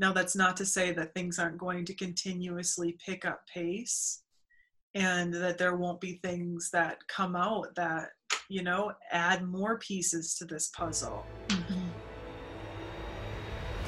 Now, that's not to say that things aren't going to continuously pick up pace and that there won't be things that come out that, you know, add more pieces to this puzzle.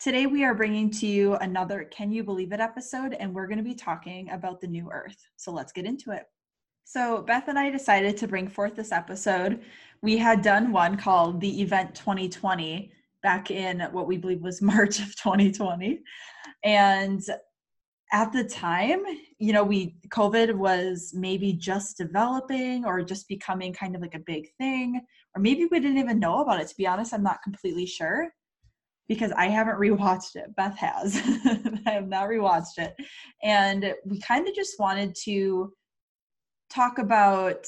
Today, we are bringing to you another Can You Believe It episode, and we're going to be talking about the new earth. So let's get into it. So, Beth and I decided to bring forth this episode. We had done one called The Event 2020 back in what we believe was March of 2020. And at the time, you know, we COVID was maybe just developing or just becoming kind of like a big thing, or maybe we didn't even know about it. To be honest, I'm not completely sure because I haven't rewatched it. Beth has. I have not rewatched it. And we kind of just wanted to talk about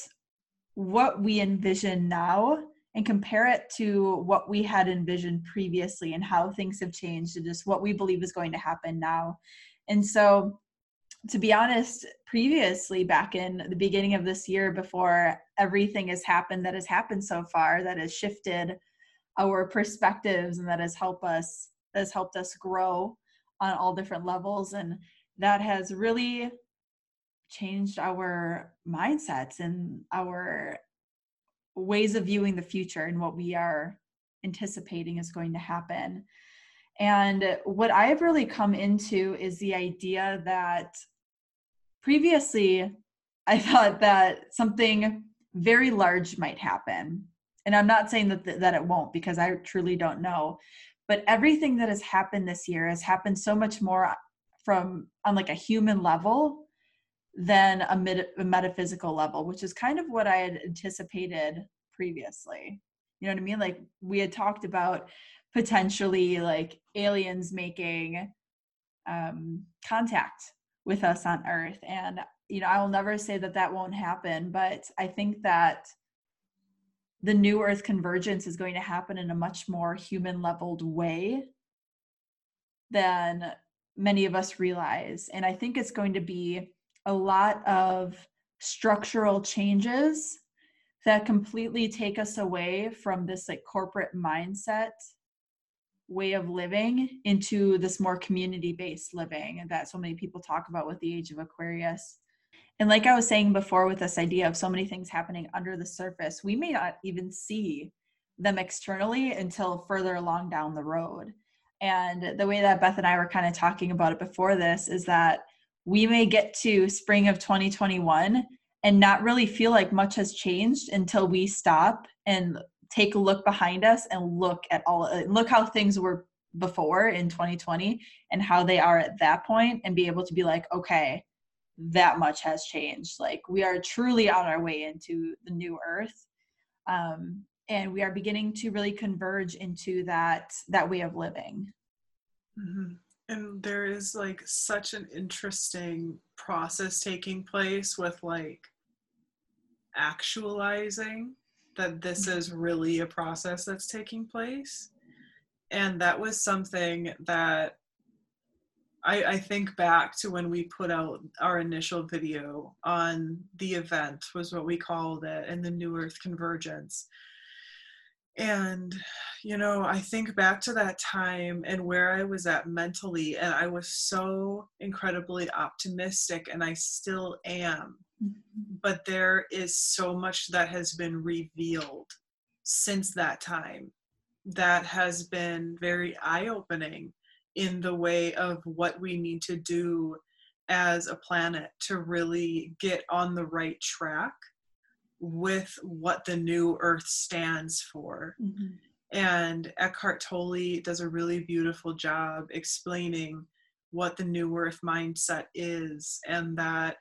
what we envision now and compare it to what we had envisioned previously and how things have changed and just what we believe is going to happen now. And so, to be honest, previously, back in the beginning of this year, before everything has happened that has happened so far, that has shifted our perspectives and that has helped us has helped us grow on all different levels and that has really changed our mindsets and our ways of viewing the future and what we are anticipating is going to happen. And what i've really come into is the idea that previously i thought that something very large might happen and i'm not saying that th- that it won't because i truly don't know but everything that has happened this year has happened so much more from on like a human level than a, a metaphysical level which is kind of what i had anticipated previously. You know what i mean? Like we had talked about potentially like aliens making um contact with us on earth and you know i will never say that that won't happen but i think that the new earth convergence is going to happen in a much more human leveled way than many of us realize. And i think it's going to be a lot of structural changes that completely take us away from this like corporate mindset way of living into this more community based living that so many people talk about with the age of aquarius and like I was saying before, with this idea of so many things happening under the surface, we may not even see them externally until further along down the road. And the way that Beth and I were kind of talking about it before this is that we may get to spring of 2021 and not really feel like much has changed until we stop and take a look behind us and look at all look how things were before in 2020 and how they are at that point and be able to be like okay that much has changed. Like we are truly on our way into the new earth. Um, and we are beginning to really converge into that that way of living. Mm-hmm. And there is like such an interesting process taking place with like actualizing that this mm-hmm. is really a process that's taking place. And that was something that I, I, think back to when we put out our initial video on the event was what we called it and the new earth convergence. And you know i think back to that time and where i was at mentally and i was so incredibly optimistic and i still am. Mm-hmm. but there is so much that has been revealed since that time that has been very eye opening in the way of what we need to do as a planet to really get on the right track with what the new earth stands for. Mm-hmm. And Eckhart Tolle does a really beautiful job explaining what the new earth mindset is and that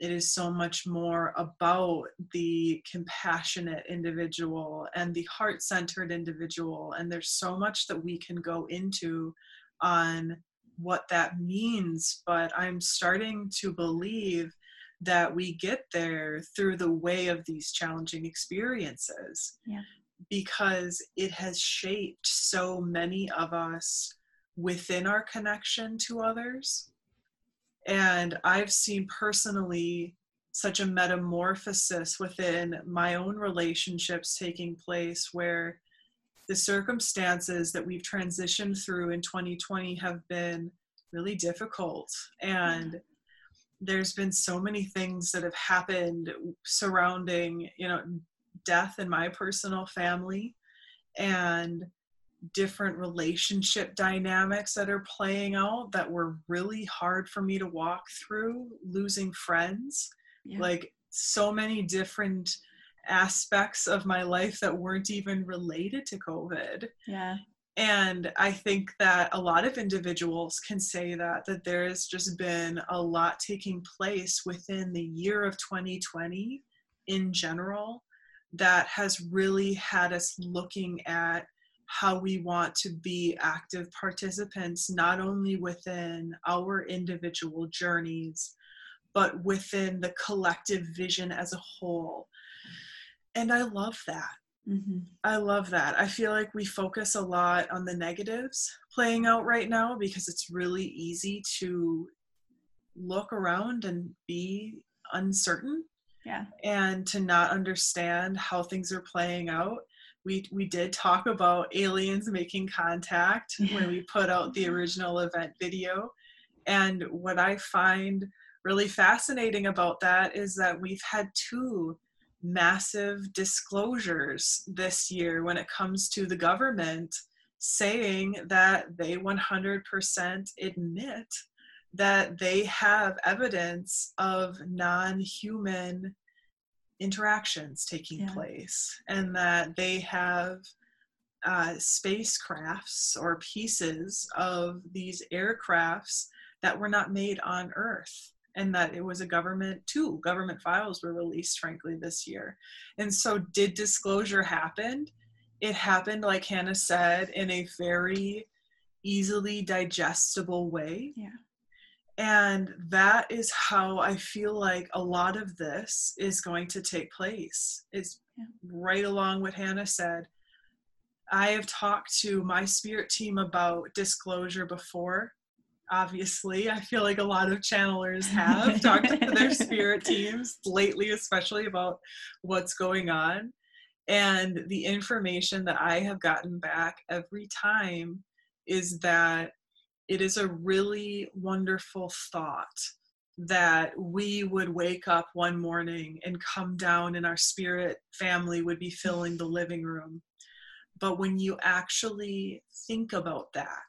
it is so much more about the compassionate individual and the heart centered individual. And there's so much that we can go into on what that means, but I'm starting to believe that we get there through the way of these challenging experiences. Yeah. Because it has shaped so many of us within our connection to others. And I've seen personally such a metamorphosis within my own relationships taking place where the circumstances that we've transitioned through in 2020 have been really difficult and there's been so many things that have happened surrounding you know death in my personal family and different relationship dynamics that are playing out that were really hard for me to walk through losing friends yeah. like so many different aspects of my life that weren't even related to covid yeah and i think that a lot of individuals can say that that there has just been a lot taking place within the year of 2020 in general that has really had us looking at how we want to be active participants, not only within our individual journeys, but within the collective vision as a whole. And I love that. Mm-hmm. I love that. I feel like we focus a lot on the negatives playing out right now because it's really easy to look around and be uncertain. Yeah. And to not understand how things are playing out we we did talk about aliens making contact when we put out the original event video and what i find really fascinating about that is that we've had two massive disclosures this year when it comes to the government saying that they 100% admit that they have evidence of non human interactions taking yeah. place and that they have uh, spacecrafts or pieces of these aircrafts that were not made on earth and that it was a government two government files were released frankly this year and so did disclosure happen it happened like hannah said in a very easily digestible way yeah and that is how I feel like a lot of this is going to take place. it's yeah. right along what Hannah said. I have talked to my spirit team about disclosure before. Obviously, I feel like a lot of channelers have talked to their spirit teams lately, especially about what's going on. And the information that I have gotten back every time is that it is a really wonderful thought that we would wake up one morning and come down and our spirit family would be filling the living room. But when you actually think about that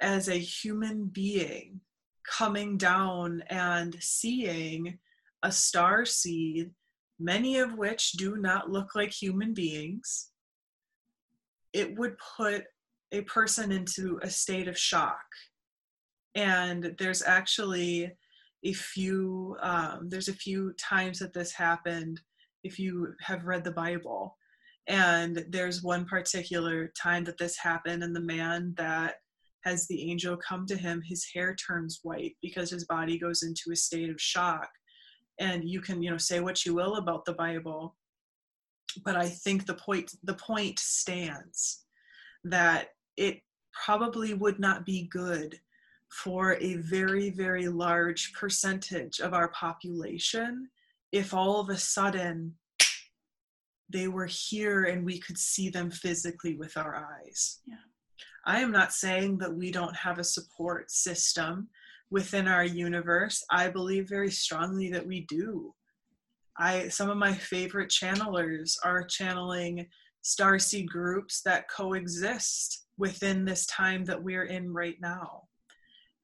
as a human being coming down and seeing a star seed, many of which do not look like human beings, it would put a person into a state of shock. And there's actually a few um, there's a few times that this happened if you have read the Bible. And there's one particular time that this happened, and the man that has the angel come to him, his hair turns white because his body goes into a state of shock. And you can, you know, say what you will about the Bible, but I think the point the point stands that it probably would not be good for a very, very large percentage of our population if all of a sudden they were here and we could see them physically with our eyes. Yeah. I am not saying that we don't have a support system within our universe. I believe very strongly that we do. I some of my favorite channelers are channeling starseed groups that coexist within this time that we're in right now.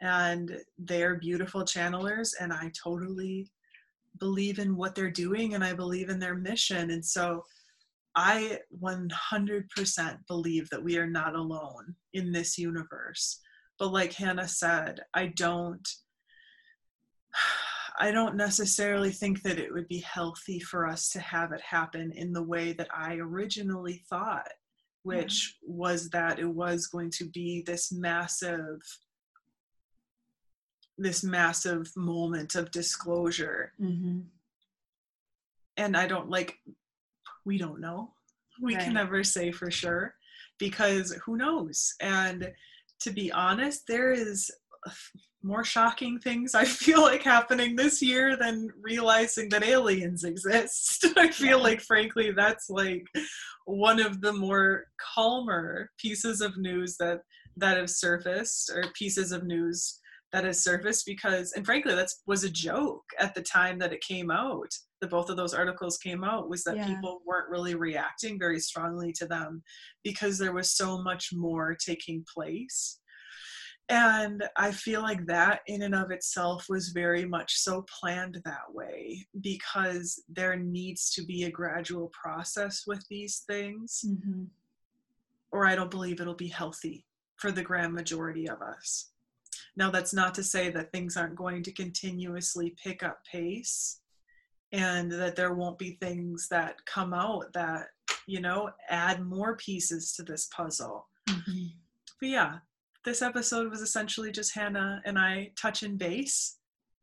And they're beautiful channelers, and I totally believe in what they're doing and I believe in their mission. And so I 100% believe that we are not alone in this universe. But like Hannah said, I don't I don't necessarily think that it would be healthy for us to have it happen in the way that I originally thought which yeah. was that it was going to be this massive this massive moment of disclosure Mm-hmm. and i don't like we don't know we Right. can never say for sure because who knows and to be honest there is more shocking things i feel like happening this year than realizing that aliens exist i feel Yeah. like frankly that's like one of the more calmer pieces of news that that have surfaced or pieces of news that has surfaced because and frankly that was a joke at the time that it came out that both of those articles came out was that Yeah. people weren't really reacting very strongly to them because there was so much more taking place and i feel like that in and of itself was very much so planned that way because there needs to be a gradual process with these things Mm-hmm. or I don't believe it'll be healthy for the grand majority of us. Now, that's not to say that things aren't going to continuously pick up pace and that there won't be things that come out that, you know, add more pieces to this puzzle. Mm-hmm. But yeah, this episode was essentially just Hannah and I touching base,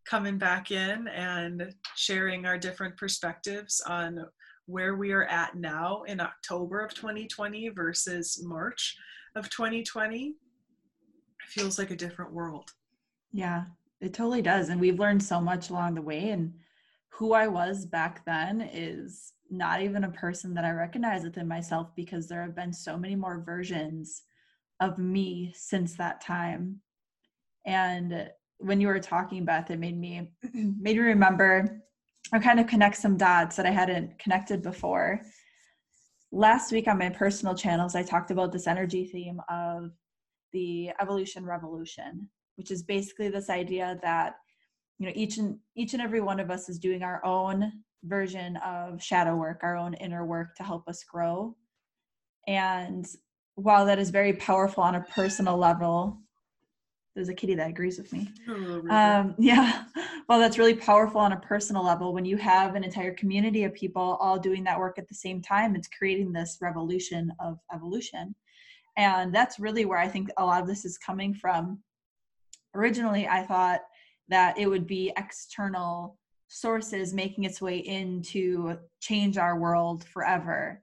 coming back in and sharing our different perspectives on where we are at now in October of 2020 versus March of 2020. Feels like a different world. Yeah, it totally does. And we've learned so much along the way. And who I was back then is not even a person that I recognize within myself because there have been so many more versions of me since that time. And when you were talking, Beth, it made me made me remember or kind of connect some dots that I hadn't connected before. Last week on my personal channels, I talked about this energy theme of the evolution revolution which is basically this idea that you know each and each and every one of us is doing our own version of shadow work our own inner work to help us grow. And while that is very powerful on a personal level there's a kitty that agrees with me. Um, yeah. Well that's really powerful on a personal level when you have an entire community of people all doing that work at the same time it's creating this revolution of evolution and that's really where i think a lot of this is coming from. Originally i thought that it would be external sources making its way in to change our world forever.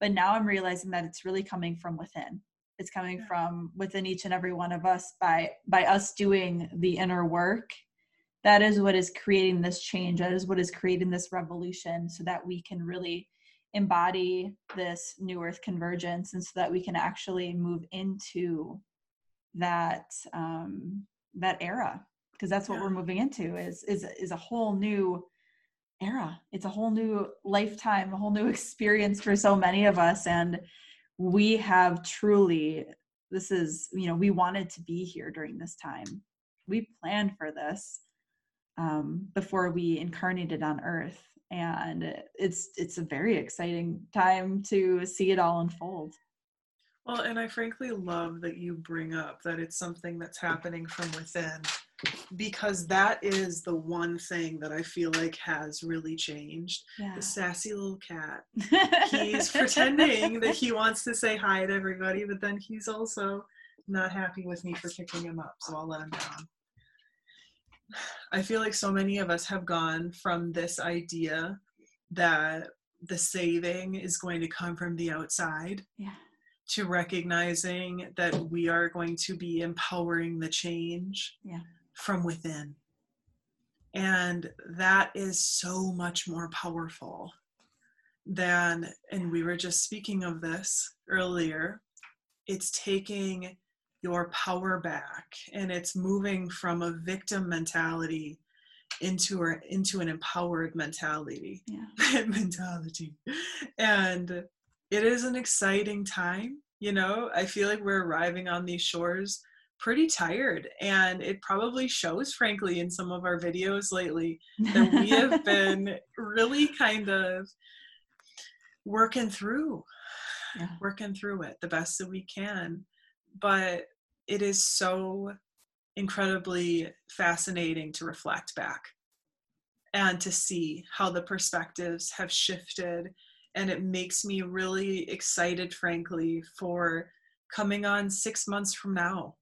But now i'm realizing that it's really coming from within. It's coming from within each and every one of us by by us doing the inner work. That is what is creating this change. That is what is creating this revolution so that we can really embody this new earth convergence and so that we can actually move into that um that era because that's what Yeah. we're moving into is is is a whole new era. It's a whole new lifetime a whole new experience for so many of us and we have truly this is you know we wanted to be here during this time. We planned for this um, before we incarnated on earth and it's it's a very exciting time to see it all unfold Well, and I frankly love that you bring up that it's something that's happening from within because that is the one thing that I feel like has really changed. yeah The sassy little cat. He's pretending that he wants to say hi to everybody, but then he's also not happy with me for picking him up, so I'll let him down. I feel like so many of us have gone from this idea that the saving is going to come from the outside yeah to recognizing that we are going to be empowering the change Yeah. from within. And that is so much more powerful than, and we were just speaking of this earlier, it's taking your power back and it's moving from a victim mentality into a, into an empowered mentality yeah mentality. And it is an exciting time. You know, I feel like we're arriving on these shores pretty tired, and it probably shows, frankly, in some of our videos lately that we have been really kind of working through Yeah. working through it the best that we can but it is so incredibly fascinating to reflect back and to see how the perspectives have shifted and it makes me really excited frankly for coming on 6 months from now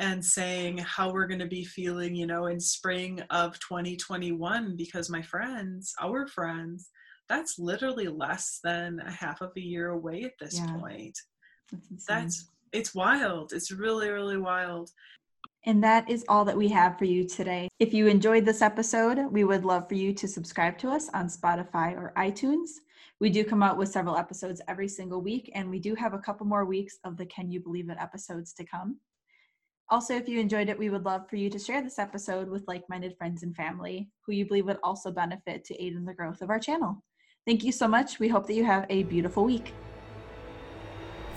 and saying how we're going to be feeling, you know, in spring of 2021 because my friends, our friends, that's literally less than a half of a year away at this yeah. point. That's, that's it's wild. It's really really wild. And that is all that we have for you today. If you enjoyed this episode, we would love for you to subscribe to us on Spotify or iTunes. We do come out with several episodes every single week, and we do have a couple more weeks of the Can You Believe It episodes to come. Also, if you enjoyed it, we would love for you to share this episode with like minded friends and family who you believe would also benefit to aid in the growth of our channel. Thank you so much. We hope that you have a beautiful week.